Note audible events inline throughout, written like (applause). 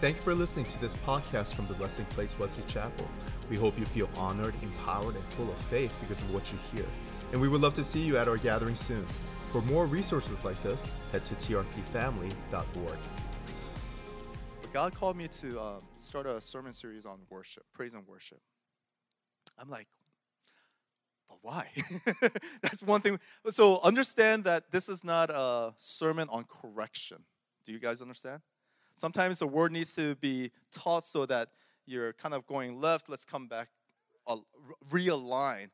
Thank you for listening to this podcast from the Resting Place Wesley Chapel. We hope you feel honored, empowered, and full of faith because of what you hear. And we would love to see you at our gathering soon. For more resources like this, head to trpfamily.org. God called me to um, start a sermon series on worship, praise and worship. I'm like, but why? (laughs) That's one thing. So understand that this is not a sermon on correction. Do you guys understand? Sometimes the word needs to be taught so that you're kind of going left, let's come back, uh, realign.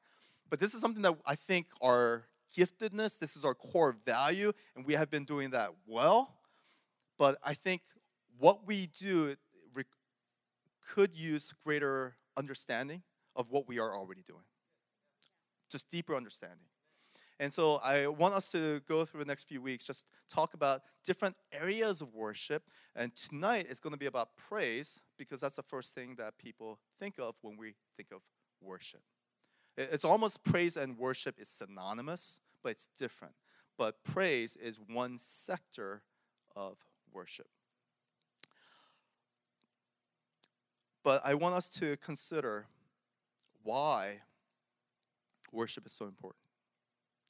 But this is something that I think our giftedness, this is our core value, and we have been doing that well. But I think what we do could use greater understanding of what we are already doing. Just deeper understanding. And so I want us to go through the next few weeks, just talk about different areas of worship. And tonight is going to be about praise because that's the first thing that people think of when we think of worship. It's almost praise and worship is synonymous, but it's different. But praise is one sector of worship. But I want us to consider why worship is so important.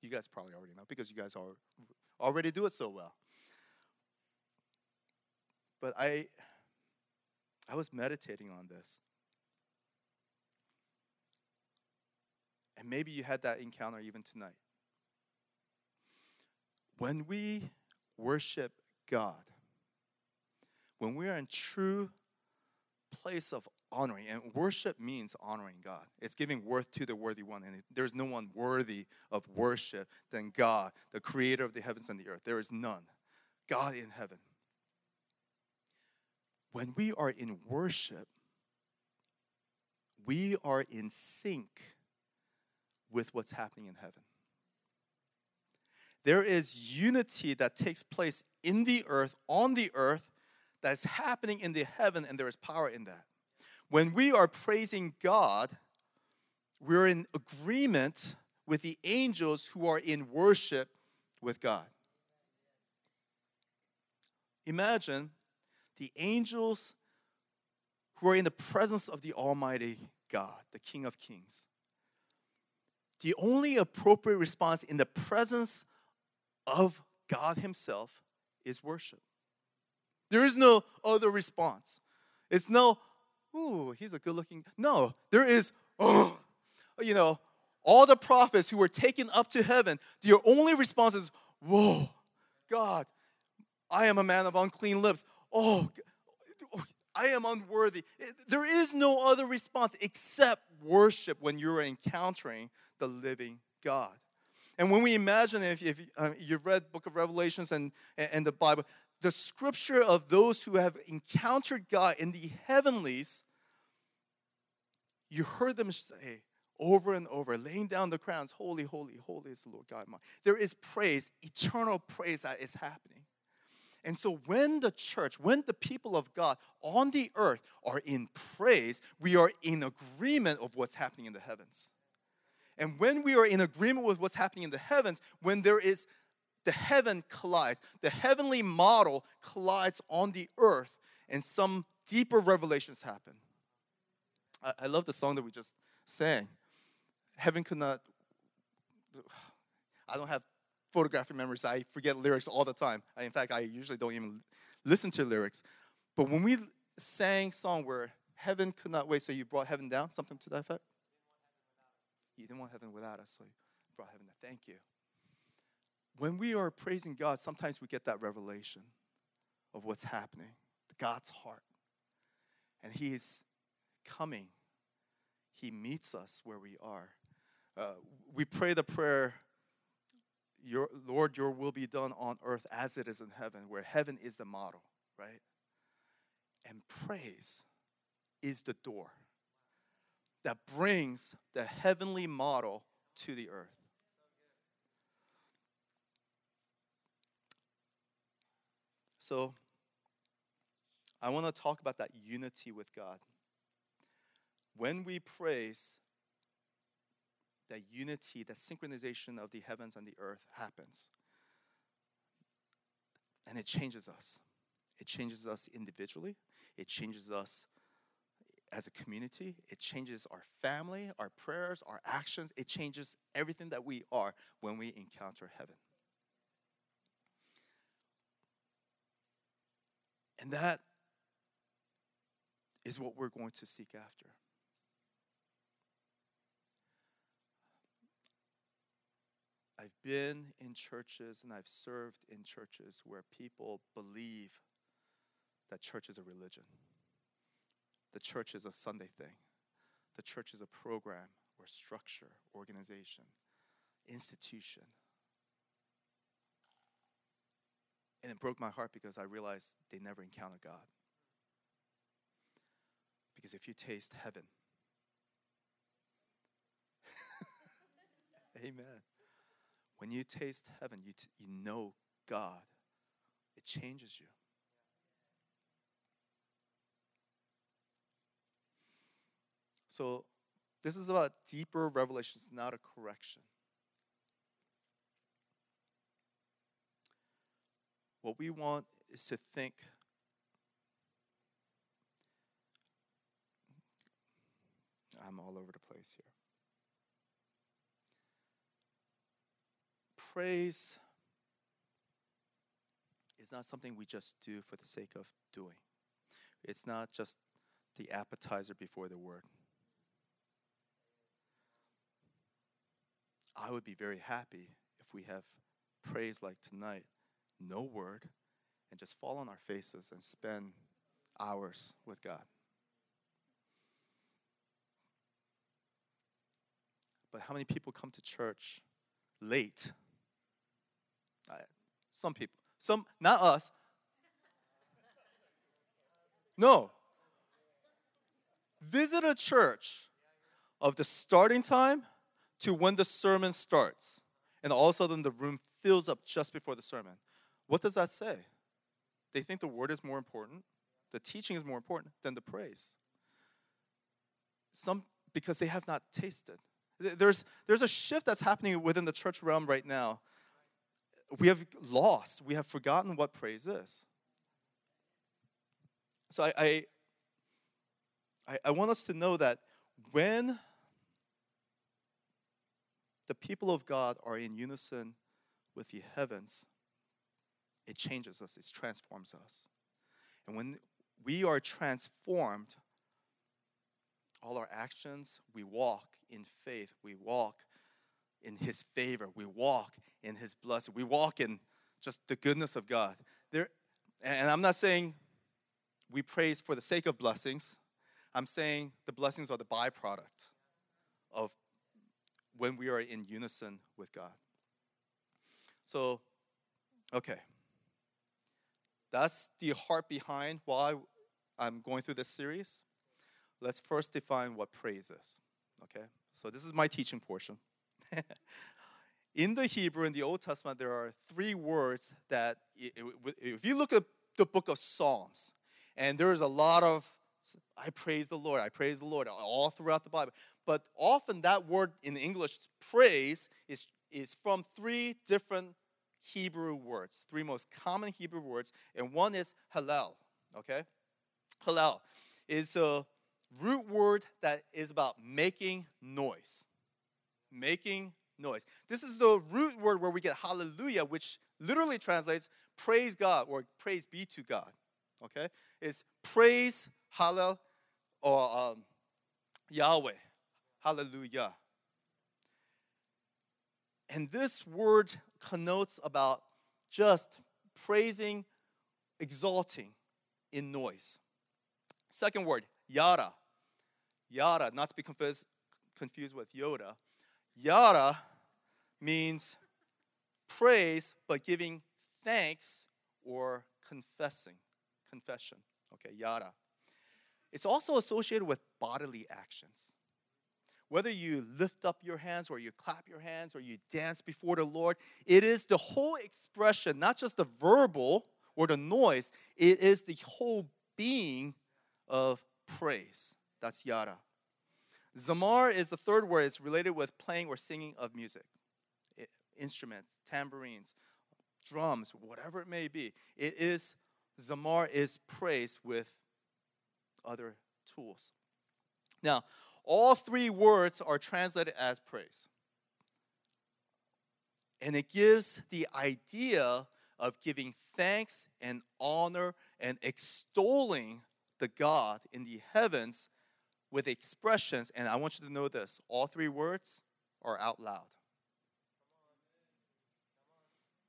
You guys probably already know because you guys are, already do it so well. But I I was meditating on this. And maybe you had that encounter even tonight. When we worship God, when we are in true place of honoring. And worship means honoring God. It's giving worth to the worthy one. And there's no one worthy of worship than God, the creator of the heavens and the earth. There is none. God in heaven. When we are in worship, we are in sync with what's happening in heaven. There is unity that takes place in the earth, on the earth, that's happening in the heaven, and there is power in that. When we are praising God, we're in agreement with the angels who are in worship with God. Imagine the angels who are in the presence of the Almighty God, the King of Kings. The only appropriate response in the presence of God Himself is worship. There is no other response. It's no, ooh, he's a good looking. No, there is, oh, (gasps) you know, all the prophets who were taken up to heaven, their only response is, whoa, God, I am a man of unclean lips. Oh, I am unworthy. There is no other response except worship when you're encountering the living God. And when we imagine, if, if um, you've read Book of Revelations and, and the Bible, the scripture of those who have encountered God in the heavenlies, you heard them say over and over, laying down the crowns, Holy, holy, holy is the Lord God. There is praise, eternal praise that is happening. And so, when the church, when the people of God on the earth are in praise, we are in agreement of what's happening in the heavens. And when we are in agreement with what's happening in the heavens, when there is the heaven collides, the heavenly model collides on the earth, and some deeper revelations happen. I, I love the song that we just sang. Heaven could not. I don't have photographic memories. I forget lyrics all the time. In fact, I usually don't even listen to lyrics. But when we sang song where heaven could not wait, so you brought heaven down, something to that effect? You didn't want heaven without us, so you brought heaven down. Thank you when we are praising God, sometimes we get that revelation of what's happening, God's heart. And He is coming, He meets us where we are. Uh, we pray the prayer, your, Lord, your will be done on earth as it is in heaven, where heaven is the model, right? And praise is the door that brings the heavenly model to the earth. So, I want to talk about that unity with God. When we praise, that unity, that synchronization of the heavens and the earth happens. And it changes us. It changes us individually, it changes us as a community, it changes our family, our prayers, our actions, it changes everything that we are when we encounter heaven. And that is what we're going to seek after. I've been in churches and I've served in churches where people believe that church is a religion. The church is a Sunday thing. The church is a program or structure, organization, institution. And it broke my heart because I realized they never encountered God. Because if you taste heaven, (laughs) amen. When you taste heaven, you, t- you know God, it changes you. So, this is about deeper revelations, not a correction. What we want is to think I'm all over the place here. Praise is not something we just do for the sake of doing. It's not just the appetizer before the word. I would be very happy if we have praise like tonight, no word, and just fall on our faces and spend hours with God. But how many people come to church late? Some people. Some, not us. (laughs) No. Visit a church of the starting time to when the sermon starts. And all of a sudden, the room fills up just before the sermon. What does that say? They think the word is more important, the teaching is more important than the praise. Some, because they have not tasted. There's, there's a shift that's happening within the church realm right now. We have lost, we have forgotten what praise is. So I, I, I want us to know that when the people of God are in unison with the heavens, it changes us, it transforms us. And when we are transformed, all our actions, we walk in faith, we walk in His favor, we walk in His blessing, we walk in just the goodness of God. There, and I'm not saying we praise for the sake of blessings. I'm saying the blessings are the byproduct of when we are in unison with God. So, okay. That's the heart behind why I'm going through this series. Let's first define what praise is. Okay? So, this is my teaching portion. (laughs) in the Hebrew, in the Old Testament, there are three words that, if you look at the book of Psalms, and there is a lot of I praise the Lord, I praise the Lord all throughout the Bible. But often that word in English, praise, is, is from three different Hebrew words, three most common Hebrew words, and one is hallel, okay? Hallel is a root word that is about making noise. Making noise. This is the root word where we get hallelujah, which literally translates praise God or praise be to God. Okay? It's praise, hallel, or um, Yahweh. Hallelujah. And this word connotes about just praising, exalting in noise. Second word, yada. Yada, not to be confused, confused with Yoda. Yada means praise, but giving thanks or confessing. Confession. Okay, yada. It's also associated with bodily actions. Whether you lift up your hands or you clap your hands or you dance before the Lord, it is the whole expression, not just the verbal or the noise, it is the whole being of praise. That's yada. Zamar is the third word. It's related with playing or singing of music, it, instruments, tambourines, drums, whatever it may be. It is Zamar is praise with other tools. Now, all three words are translated as praise. And it gives the idea of giving thanks and honor and extolling the God in the heavens with expressions. And I want you to know this all three words are out loud.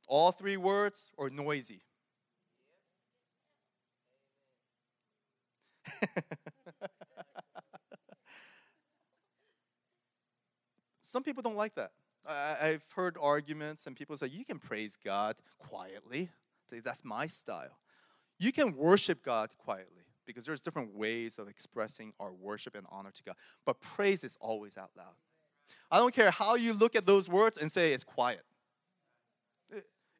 All three words are noisy. (laughs) Some people don't like that. I, have heard arguments, and people say, you can praise God quietly. That's my style. You can worship God quietly because there's different ways of expressing our worship and honor to God. But praise is always out loud. I don't care how you look at those words and say it's quiet.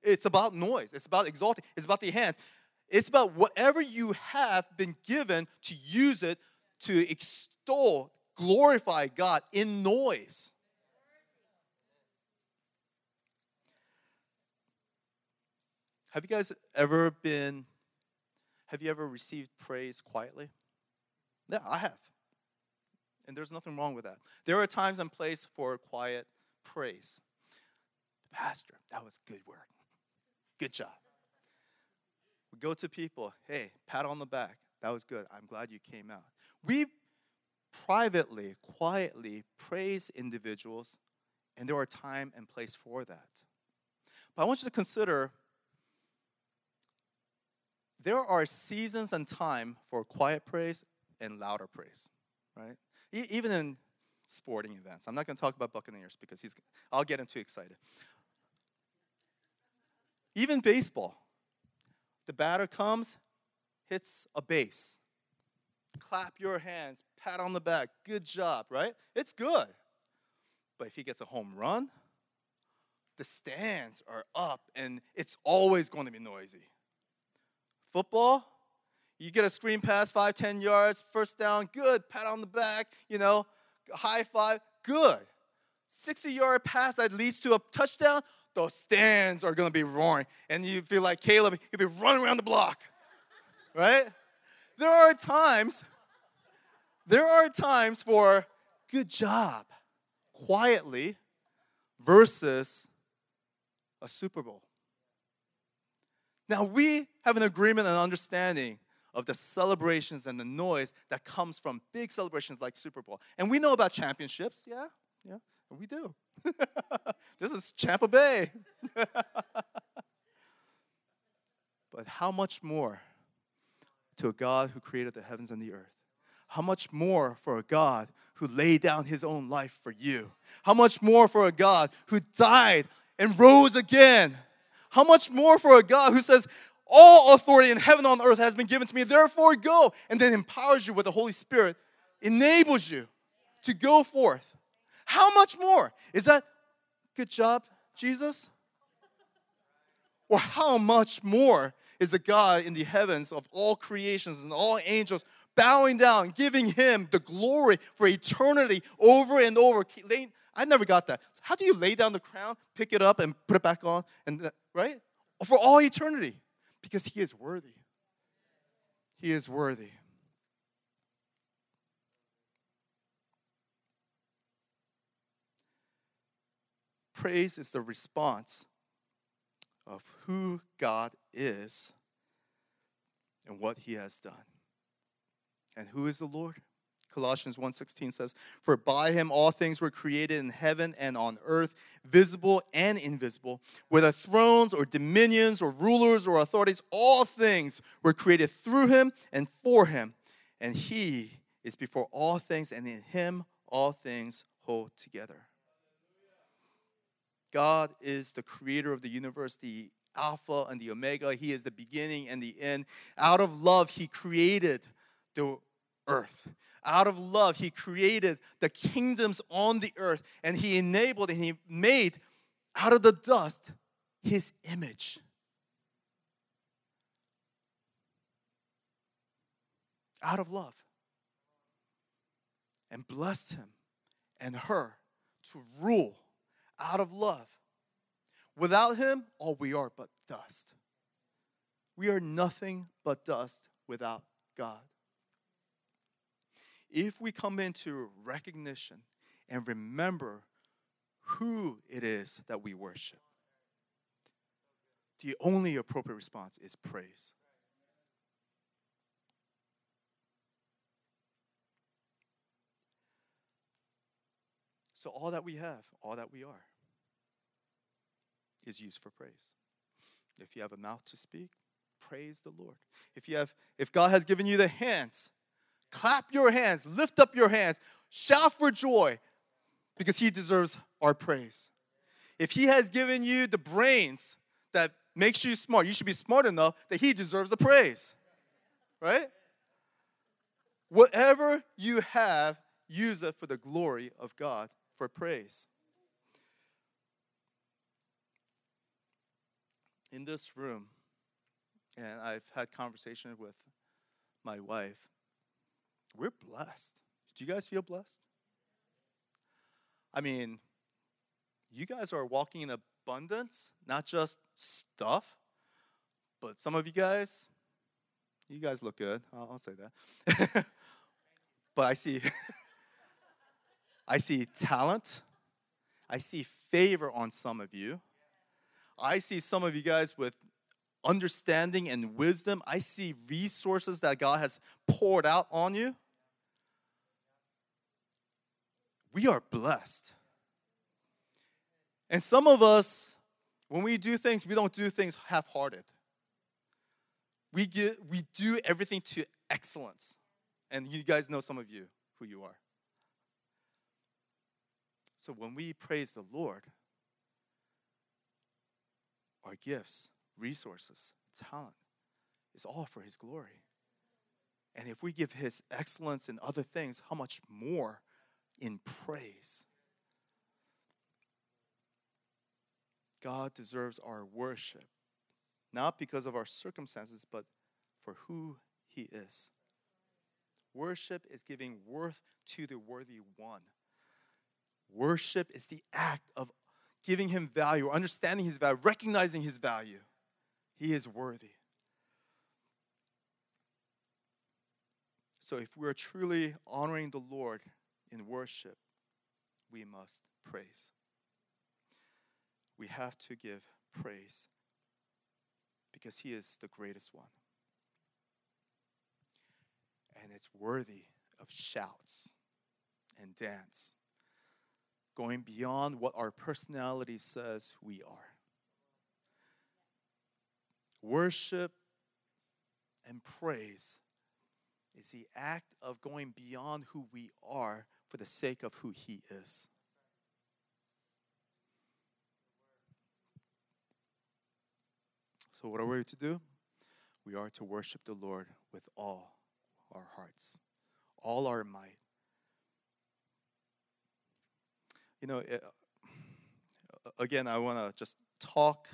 It's about noise, it's about exalting, it's about the hands. It's about whatever you have been given to use it to extol, glorify God in noise. Have you guys ever been, have you ever received praise quietly? Yeah, I have. And there's nothing wrong with that. There are times and places for quiet praise. Pastor, that was good work. Good job. We go to people, hey, pat on the back. That was good. I'm glad you came out. We privately, quietly praise individuals, and there are time and place for that. But I want you to consider there are seasons and time for quiet praise and louder praise, right? E- even in sporting events. I'm not going to talk about Buccaneers because he's, I'll get him too excited. Even baseball, the batter comes, hits a base. Clap your hands, pat on the back, good job, right? It's good. But if he gets a home run, the stands are up and it's always going to be noisy. Football, you get a screen pass, five, ten yards, first down, good, pat on the back, you know, high five, good. 60 yard pass that leads to a touchdown, those stands are gonna be roaring. And you feel like Caleb, he'll be running around the block, right? There are times, there are times for good job, quietly, versus a Super Bowl. Now, we have an agreement and understanding of the celebrations and the noise that comes from big celebrations like Super Bowl. And we know about championships, yeah, yeah, we do. (laughs) this is Tampa Bay. (laughs) but how much more to a God who created the heavens and the earth? How much more for a God who laid down his own life for you? How much more for a God who died and rose again how much more for a God who says, All authority in heaven and on earth has been given to me, therefore go, and then empowers you with the Holy Spirit, enables you to go forth. How much more? Is that good job, Jesus? Or how much more is a God in the heavens of all creations and all angels bowing down, giving him the glory for eternity over and over? I never got that. How do you lay down the crown, pick it up, and put it back on, and uh, right? For all eternity, because He is worthy. He is worthy. Praise is the response of who God is and what He has done. And who is the Lord? Colossians 1:16 says, "For by him all things were created in heaven and on earth, visible and invisible, whether thrones or dominions or rulers or authorities, all things were created through him and for him, and he is before all things, and in him all things hold together." God is the creator of the universe, the Alpha and the Omega. He is the beginning and the end. Out of love, He created the earth out of love, he created the kingdoms on the earth and he enabled and he made out of the dust his image. Out of love. And blessed him and her to rule out of love. Without him, all we are but dust. We are nothing but dust without God. If we come into recognition and remember who it is that we worship, the only appropriate response is praise. So, all that we have, all that we are, is used for praise. If you have a mouth to speak, praise the Lord. If you have if God has given you the hands, clap your hands, lift up your hands, shout for joy because he deserves our praise. If he has given you the brains that makes you smart, you should be smart enough that he deserves the praise. Right? Whatever you have, use it for the glory of God for praise. In this room, and I've had conversation with my wife, we're blessed. Do you guys feel blessed? I mean, you guys are walking in abundance, not just stuff, but some of you guys, you guys look good. I'll, I'll say that. (laughs) but I see, (laughs) I see talent. I see favor on some of you. I see some of you guys with understanding and wisdom. I see resources that God has poured out on you. We are blessed. And some of us, when we do things, we don't do things half hearted. We, get, we do everything to excellence. And you guys know some of you who you are. So when we praise the Lord, our gifts, resources, talent is all for His glory. And if we give His excellence in other things, how much more in praise? God deserves our worship, not because of our circumstances, but for who He is. Worship is giving worth to the worthy one. Worship is the act of giving Him value, understanding His value, recognizing His value. He is worthy. So, if we are truly honoring the Lord in worship, we must praise. We have to give praise because He is the greatest one. And it's worthy of shouts and dance, going beyond what our personality says we are. Worship and praise is the act of going beyond who we are for the sake of who He is. So, what are we to do? We are to worship the Lord with all our hearts, all our might. You know, it, again, I want to just talk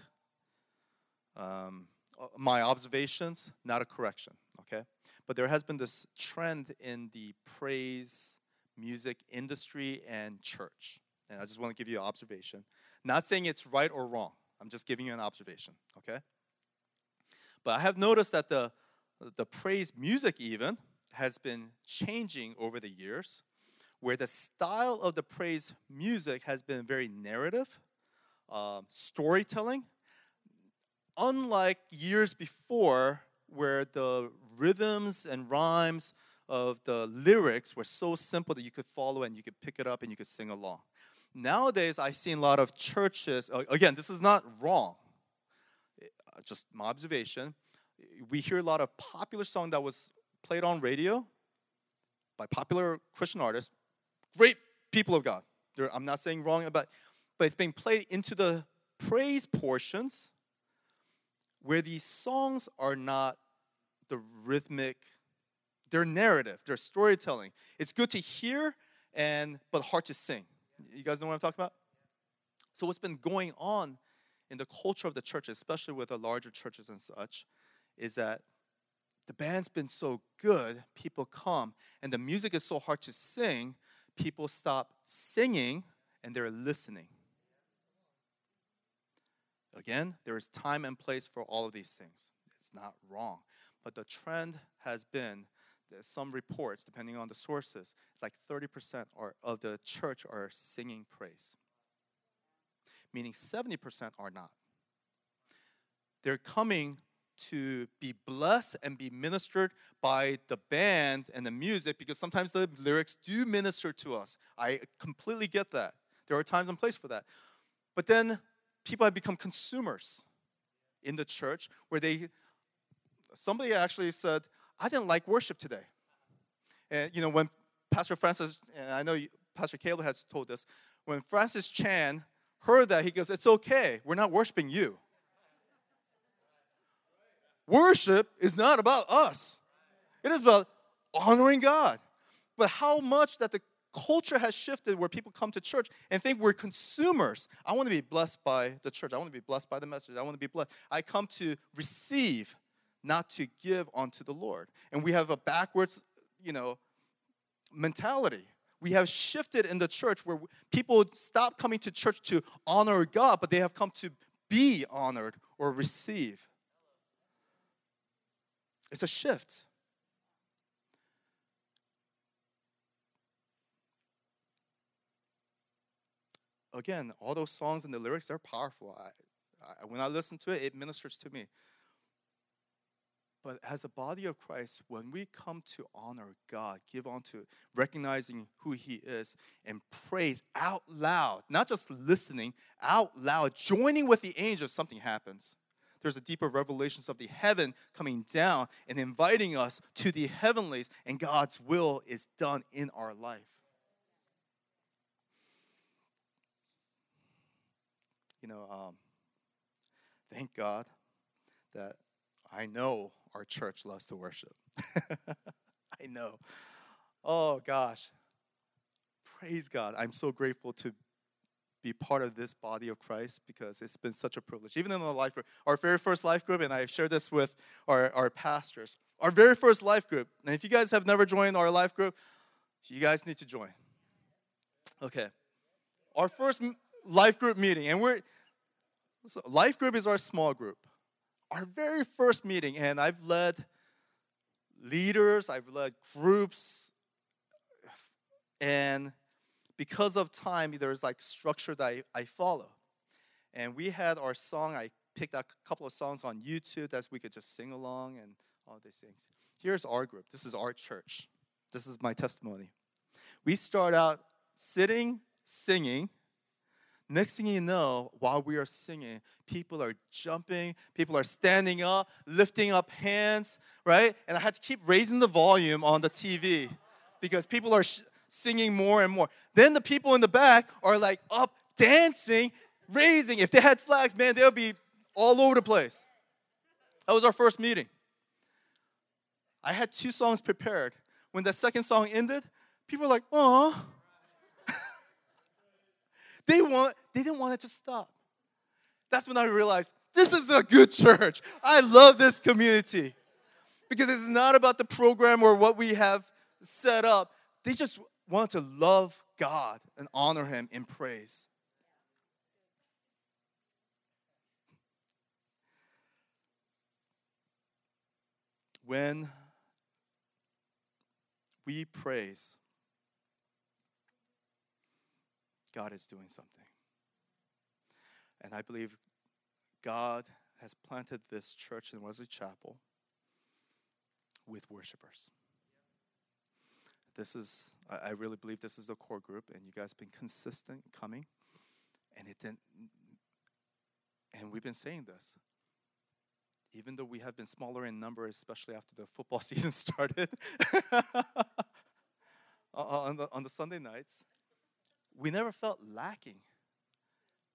um, uh, my observations, not a correction, okay? But there has been this trend in the praise music industry and church. And I just want to give you an observation. Not saying it's right or wrong, I'm just giving you an observation, okay? But I have noticed that the, the praise music, even, has been changing over the years, where the style of the praise music has been very narrative, um, storytelling, unlike years before, where the rhythms and rhymes of the lyrics were so simple that you could follow and you could pick it up and you could sing along. Nowadays, I've seen a lot of churches, again, this is not wrong, uh, just my observation. We hear a lot of popular song that was played on radio by popular Christian artists, great people of God. I'm not saying wrong about, but it's being played into the praise portions where these songs are not the rhythmic, they're narrative, they're storytelling. It's good to hear and but hard to sing. You guys know what I'm talking about? So what's been going on in the culture of the church, especially with the larger churches and such, is that the band's been so good, people come, and the music is so hard to sing, people stop singing and they're listening. Again, there is time and place for all of these things. It's not wrong. But the trend has been some reports, depending on the sources, it's like 30% are, of the church are singing praise, meaning 70% are not. They're coming to be blessed and be ministered by the band and the music because sometimes the lyrics do minister to us. I completely get that. There are times and place for that. But then people have become consumers in the church where they somebody actually said, I didn't like worship today. And you know, when Pastor Francis, and I know Pastor Caleb has told this, when Francis Chan heard that, he goes, It's okay, we're not worshiping you. Worship is not about us, it is about honoring God. But how much that the culture has shifted where people come to church and think we're consumers. I want to be blessed by the church. I want to be blessed by the message. I want to be blessed. I come to receive, not to give unto the Lord. And we have a backwards, you know, mentality. We have shifted in the church where people stop coming to church to honor God, but they have come to be honored or receive. It's a shift. Again, all those songs and the lyrics, they're powerful. I, I, when I listen to it, it ministers to me. But as a body of Christ, when we come to honor God, give unto recognizing who He is, and praise out loud, not just listening, out loud, joining with the angels, something happens there's a deeper revelations of the heaven coming down and inviting us to the heavenlies, and God's will is done in our life. You know, um, thank God that I know our church loves to worship. (laughs) I know. Oh gosh. Praise God. I'm so grateful to be part of this body of Christ because it's been such a privilege. Even in the life group, our very first life group, and I've shared this with our, our pastors, our very first life group. And if you guys have never joined our life group, you guys need to join. Okay. Our first life group meeting, and we're, so life group is our small group. Our very first meeting, and I've led leaders, I've led groups, and because of time, there's like structure that I, I follow. And we had our song, I picked a couple of songs on YouTube that we could just sing along and all these things. Here's our group. This is our church. This is my testimony. We start out sitting, singing. Next thing you know, while we are singing, people are jumping, people are standing up, lifting up hands, right? And I had to keep raising the volume on the TV because people are sh- singing more and more. Then the people in the back are like up dancing, raising. If they had flags, man, they'll be all over the place. That was our first meeting. I had two songs prepared. When the second song ended, people were like, "Oh." They want they didn't want it to stop. That's when I realized this is a good church. I love this community. Because it's not about the program or what we have set up. They just want to love God and honor Him in praise. When we praise, God is doing something. And I believe God has planted this church in Wesley Chapel with worshipers. This is, I really believe this is the core group, and you guys have been consistent coming. And it didn't, and we've been saying this. Even though we have been smaller in number, especially after the football (laughs) season started (laughs) on, the, on the Sunday nights, we never felt lacking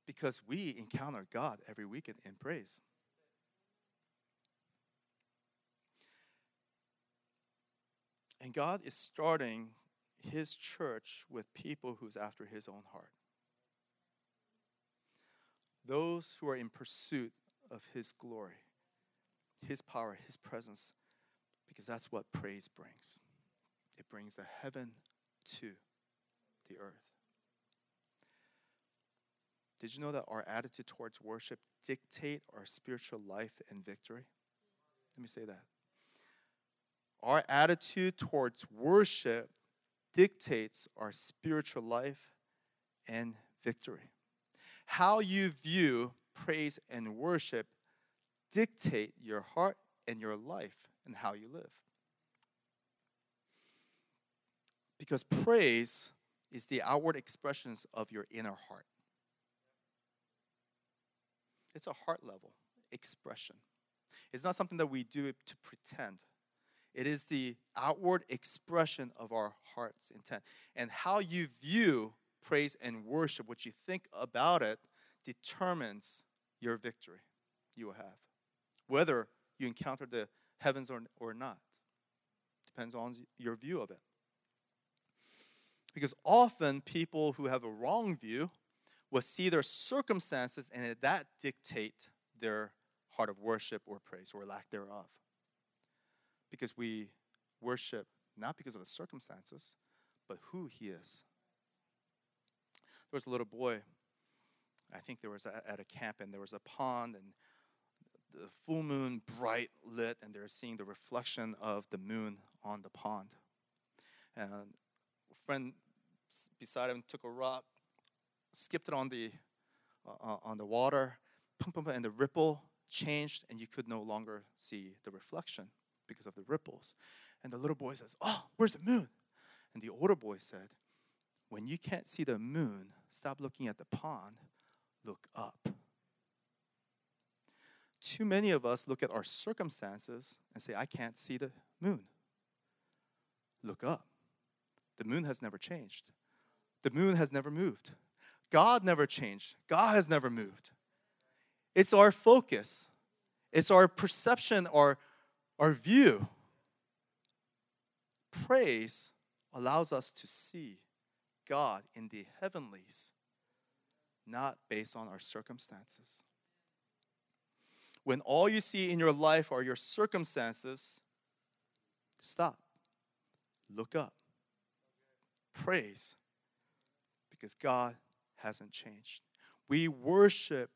because we encounter God every weekend in praise. And God is starting his church with people who's after his own heart. Those who are in pursuit of his glory, his power, his presence, because that's what praise brings. It brings the heaven to the earth. Did you know that our attitude towards worship dictate our spiritual life and victory? Let me say that. Our attitude towards worship dictates our spiritual life and victory. How you view praise and worship dictate your heart and your life and how you live. Because praise is the outward expressions of your inner heart. It's a heart level expression. It's not something that we do to pretend. It is the outward expression of our heart's intent. And how you view praise and worship, what you think about it, determines your victory you will have. Whether you encounter the heavens or, or not. Depends on your view of it. Because often people who have a wrong view will see their circumstances and that dictate their heart of worship or praise or lack thereof. Because we worship not because of the circumstances, but who he is. There was a little boy, I think there was a, at a camp, and there was a pond, and the full moon bright lit, and they're seeing the reflection of the moon on the pond. And a friend beside him took a rock, skipped it on the uh, uh on the water, and the ripple changed, and you could no longer see the reflection because of the ripples. And the little boy says, "Oh, where's the moon?" And the older boy said, "When you can't see the moon, stop looking at the pond, look up." Too many of us look at our circumstances and say, I can't see the moon. Look up. The moon has never changed. The moon has never moved. God never changed. God has never moved. It's our focus, it's our perception, our, our view. Praise allows us to see God in the heavenlies, not based on our circumstances. When all you see in your life are your circumstances, stop. Look up. Praise because God hasn't changed. We worship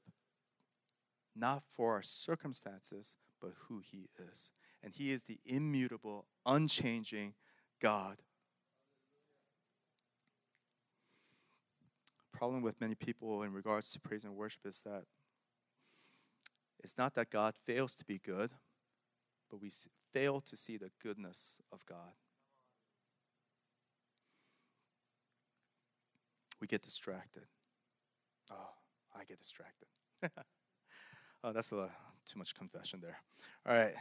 not for our circumstances, but who He is. And He is the immutable, unchanging God. Problem with many people in regards to praise and worship is that it's not that God fails to be good, but we fail to see the goodness of God. We get distracted. Oh, I get distracted. (laughs) oh, that's a, too much confession there. All right.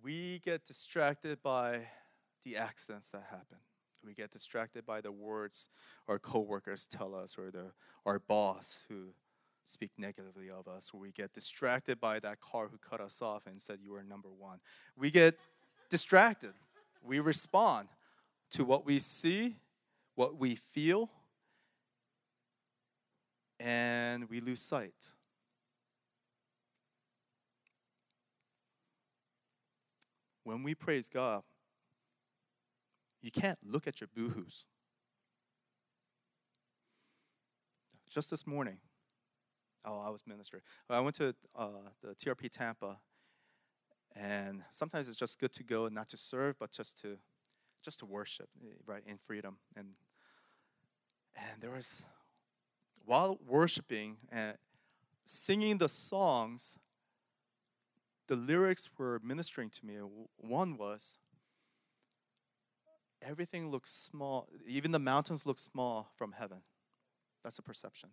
We get distracted by the accidents that happen. We get distracted by the words our coworkers tell us or the, our boss who speak negatively of us, we get distracted by that car who cut us off and said you were number one. We get distracted. We respond to what we see, what we feel, and we lose sight. When we praise God, you can't look at your boohoo's. Just this morning, oh, I was minister. I went to uh, the TRP Tampa, and sometimes it's just good to go and not to serve, but just to just to worship, right, in freedom. And and there was while worshiping and singing the songs, the lyrics were ministering to me. One was, everything looks small, even the mountains look small from heaven. That's a perception.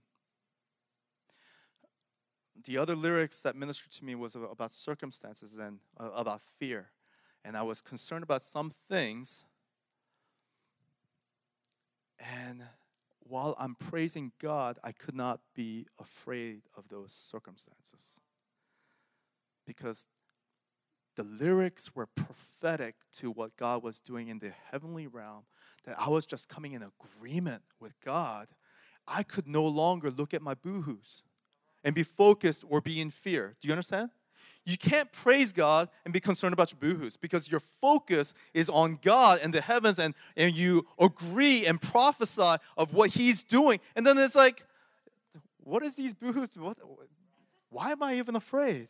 The other lyrics that ministered to me was about circumstances and uh, about fear. And I was concerned about some things. And while I'm praising God, I could not be afraid of those circumstances. Because the lyrics were prophetic to what God was doing in the heavenly realm, that I was just coming in agreement with God. I could no longer look at my boohoo's and be focused or be in fear. Do you understand? You can't praise God and be concerned about your boohoo's because your focus is on God and the heavens and, and you agree and prophesy of what He's doing. And then it's like, what is these boohoo's? What, Why am I even afraid?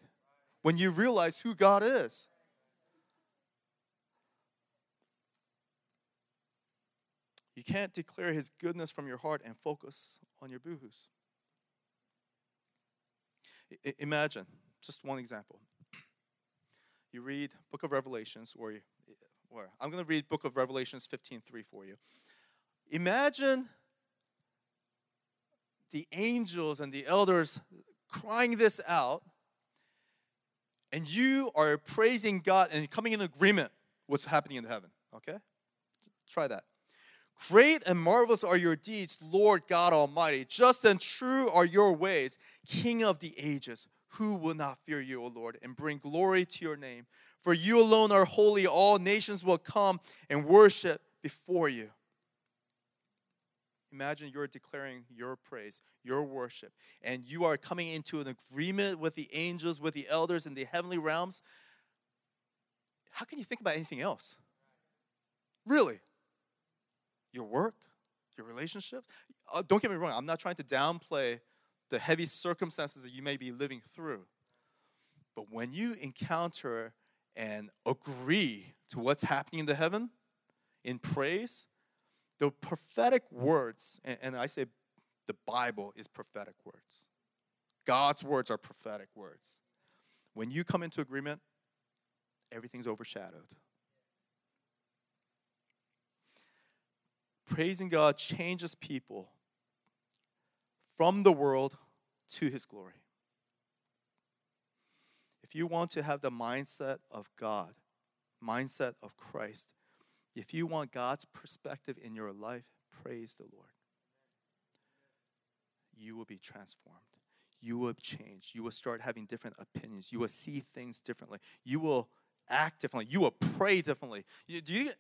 When you realize who God is. You can't declare his goodness from your heart and focus on your boohoo's. I- imagine, just one example. You read Book of Revelations, or, or I'm going to read Book of Revelations 15:3 for you. Imagine the angels and the elders crying this out, and you are praising God and coming in agreement what's happening in heaven. Okay? Try that. Great and marvelous are your deeds, Lord God Almighty. Just and true are your ways, King of the ages. Who will not fear you, O Lord, and bring glory to your name? For you alone are holy. All nations will come and worship before you. Imagine you're declaring your praise, your worship, and you are coming into an agreement with the angels, with the elders in the heavenly realms. How can you think about anything else? Really? Your work, your relationships? Uh, don't get me wrong, I'm not trying to downplay the heavy circumstances that you may be living through. But when you encounter and agree to what's happening in the heaven in praise, the prophetic words, and, and I say the Bible is prophetic words. God's words are prophetic words. When you come into agreement, everything's overshadowed. Praising God changes people from the world to his glory. If you want to have the mindset of God, mindset of Christ, if you want God's perspective in your life, praise the Lord. You will be transformed. You will change. You will start having different opinions. You will see things differently. You will act differently. You will pray differently. You, do you,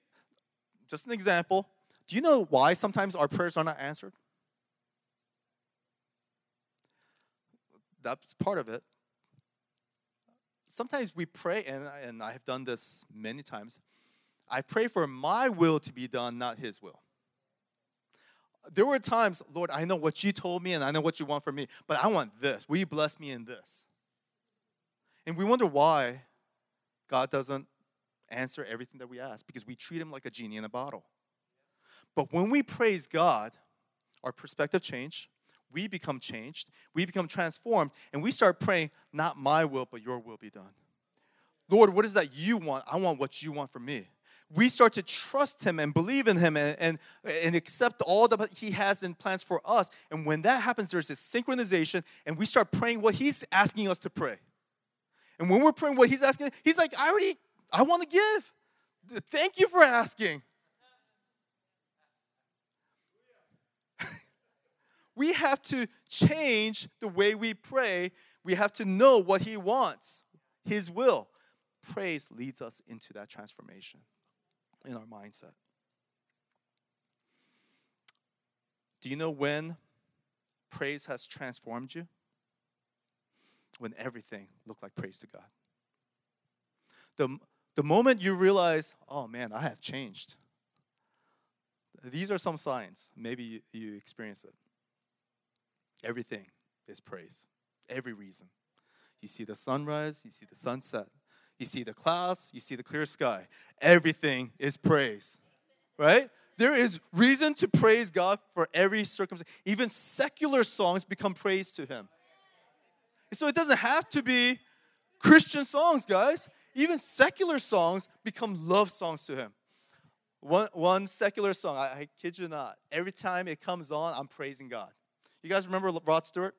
just an example. Do you know why sometimes our prayers are not answered? That's part of it. Sometimes we pray, and, and I have done this many times. I pray for my will to be done, not His will. There were times, Lord, I know what you told me and I know what you want for me, but I want this. Will you bless me in this? And we wonder why God doesn't answer everything that we ask because we treat Him like a genie in a bottle. But when we praise God, our perspective change, we become changed, we become transformed, and we start praying, not my will, but your will be done. Lord, what is that you want? I want what you want for me. We start to trust him and believe in him and, and, and accept all that he has in plans for us. And when that happens, there's this synchronization, and we start praying what he's asking us to pray. And when we're praying what he's asking, he's like, I already, I want to give. Thank you for asking. We have to change the way we pray. We have to know what He wants, His will. Praise leads us into that transformation in our mindset. Do you know when praise has transformed you? When everything looked like praise to God. The, the moment you realize, oh man, I have changed. These are some signs. Maybe you, you experience it. Everything is praise. Every reason. You see the sunrise, you see the sunset, you see the clouds, you see the clear sky. Everything is praise. Right? There is reason to praise God for every circumstance. Even secular songs become praise to Him. So it doesn't have to be Christian songs, guys. Even secular songs become love songs to Him. One, one secular song, I, I kid you not, every time it comes on, I'm praising God. You guys remember Rod Stewart?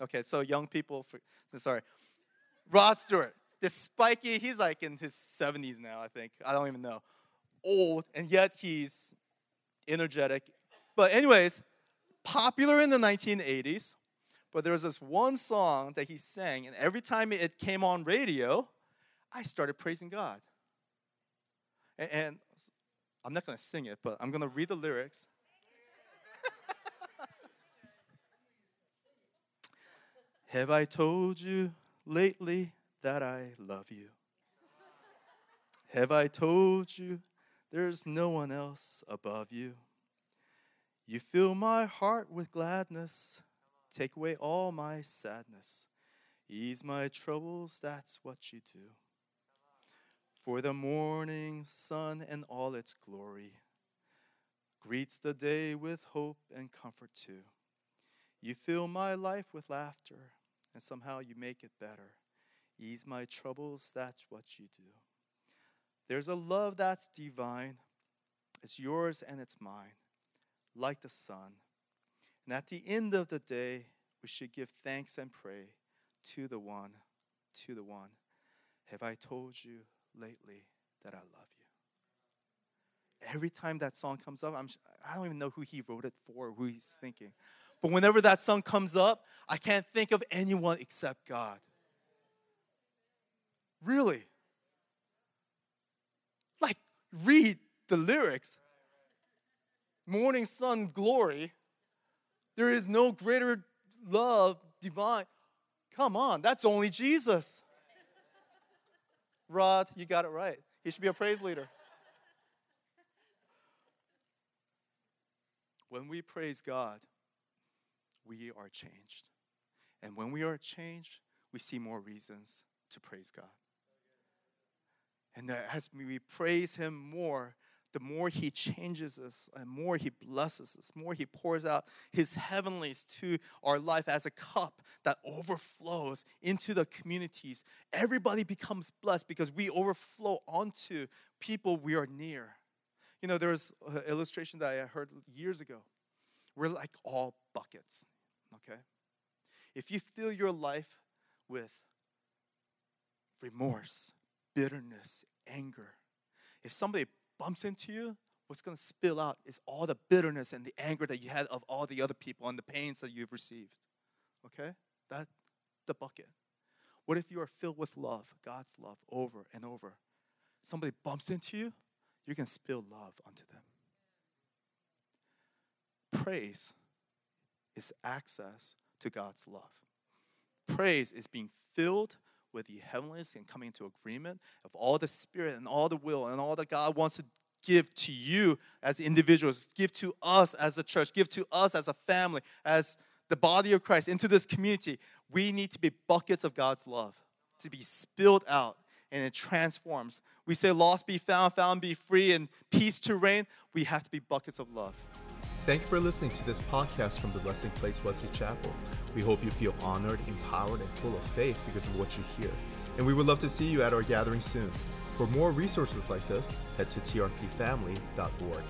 Okay, so young people, sorry. Rod Stewart, this spiky, he's like in his 70s now, I think. I don't even know. Old, and yet he's energetic. But, anyways, popular in the 1980s. But there was this one song that he sang, and every time it came on radio, I started praising God. And, I'm not going to sing it, but I'm going to read the lyrics. Have I told you lately that I love you? Have I told you there's no one else above you? You fill my heart with gladness, take away all my sadness. Ease my troubles, that's what you do. For the morning sun and all its glory greets the day with hope and comfort too. You fill my life with laughter, and somehow you make it better. Ease my troubles, that's what you do. There's a love that's divine. It's yours and it's mine, like the sun. And at the end of the day, we should give thanks and pray to the one, to the one. Have I told you lately that I love you? Every time that song comes up, I'm, I don't even know who he wrote it for, who he's thinking. But whenever that song comes up, I can't think of anyone except God. Really? Like, read the lyrics. Morning sun glory. There is no greater love divine. Come on, that's only Jesus. Rod, you got it right. He should be a praise leader. When we praise God, we are changed. And when we are changed, we see more reasons to praise God. And as we praise Him more, the more He changes us and more He blesses us, more He pours out His heavenlies to our life as a cup that overflows into the communities. Everybody becomes blessed because we overflow onto people we are near. You know, there's an illustration that I heard years ago. We're like all buckets, okay? If you fill your life with remorse, bitterness, anger, if somebody bumps into you, what's going to spill out is all the bitterness and the anger that you had of all the other people and the pains that you've received. Okay? That the bucket. What if you are filled with love, God's love over and over? Somebody bumps into you, you can spill love onto them. Praise is access to God's love. Praise is being filled with the heavenlies and coming into agreement of all the spirit and all the will and all that God wants to give to you as individuals, give to us as a church, give to us as a family, as the body of Christ, into this community. We need to be buckets of God's love to be spilled out and it transforms. We say, Lost be found, found be free, and peace to reign. We have to be buckets of love. Thank you for listening to this podcast from the Blessing Place Wesley Chapel. We hope you feel honored, empowered, and full of faith because of what you hear. And we would love to see you at our gathering soon. For more resources like this, head to trpfamily.org.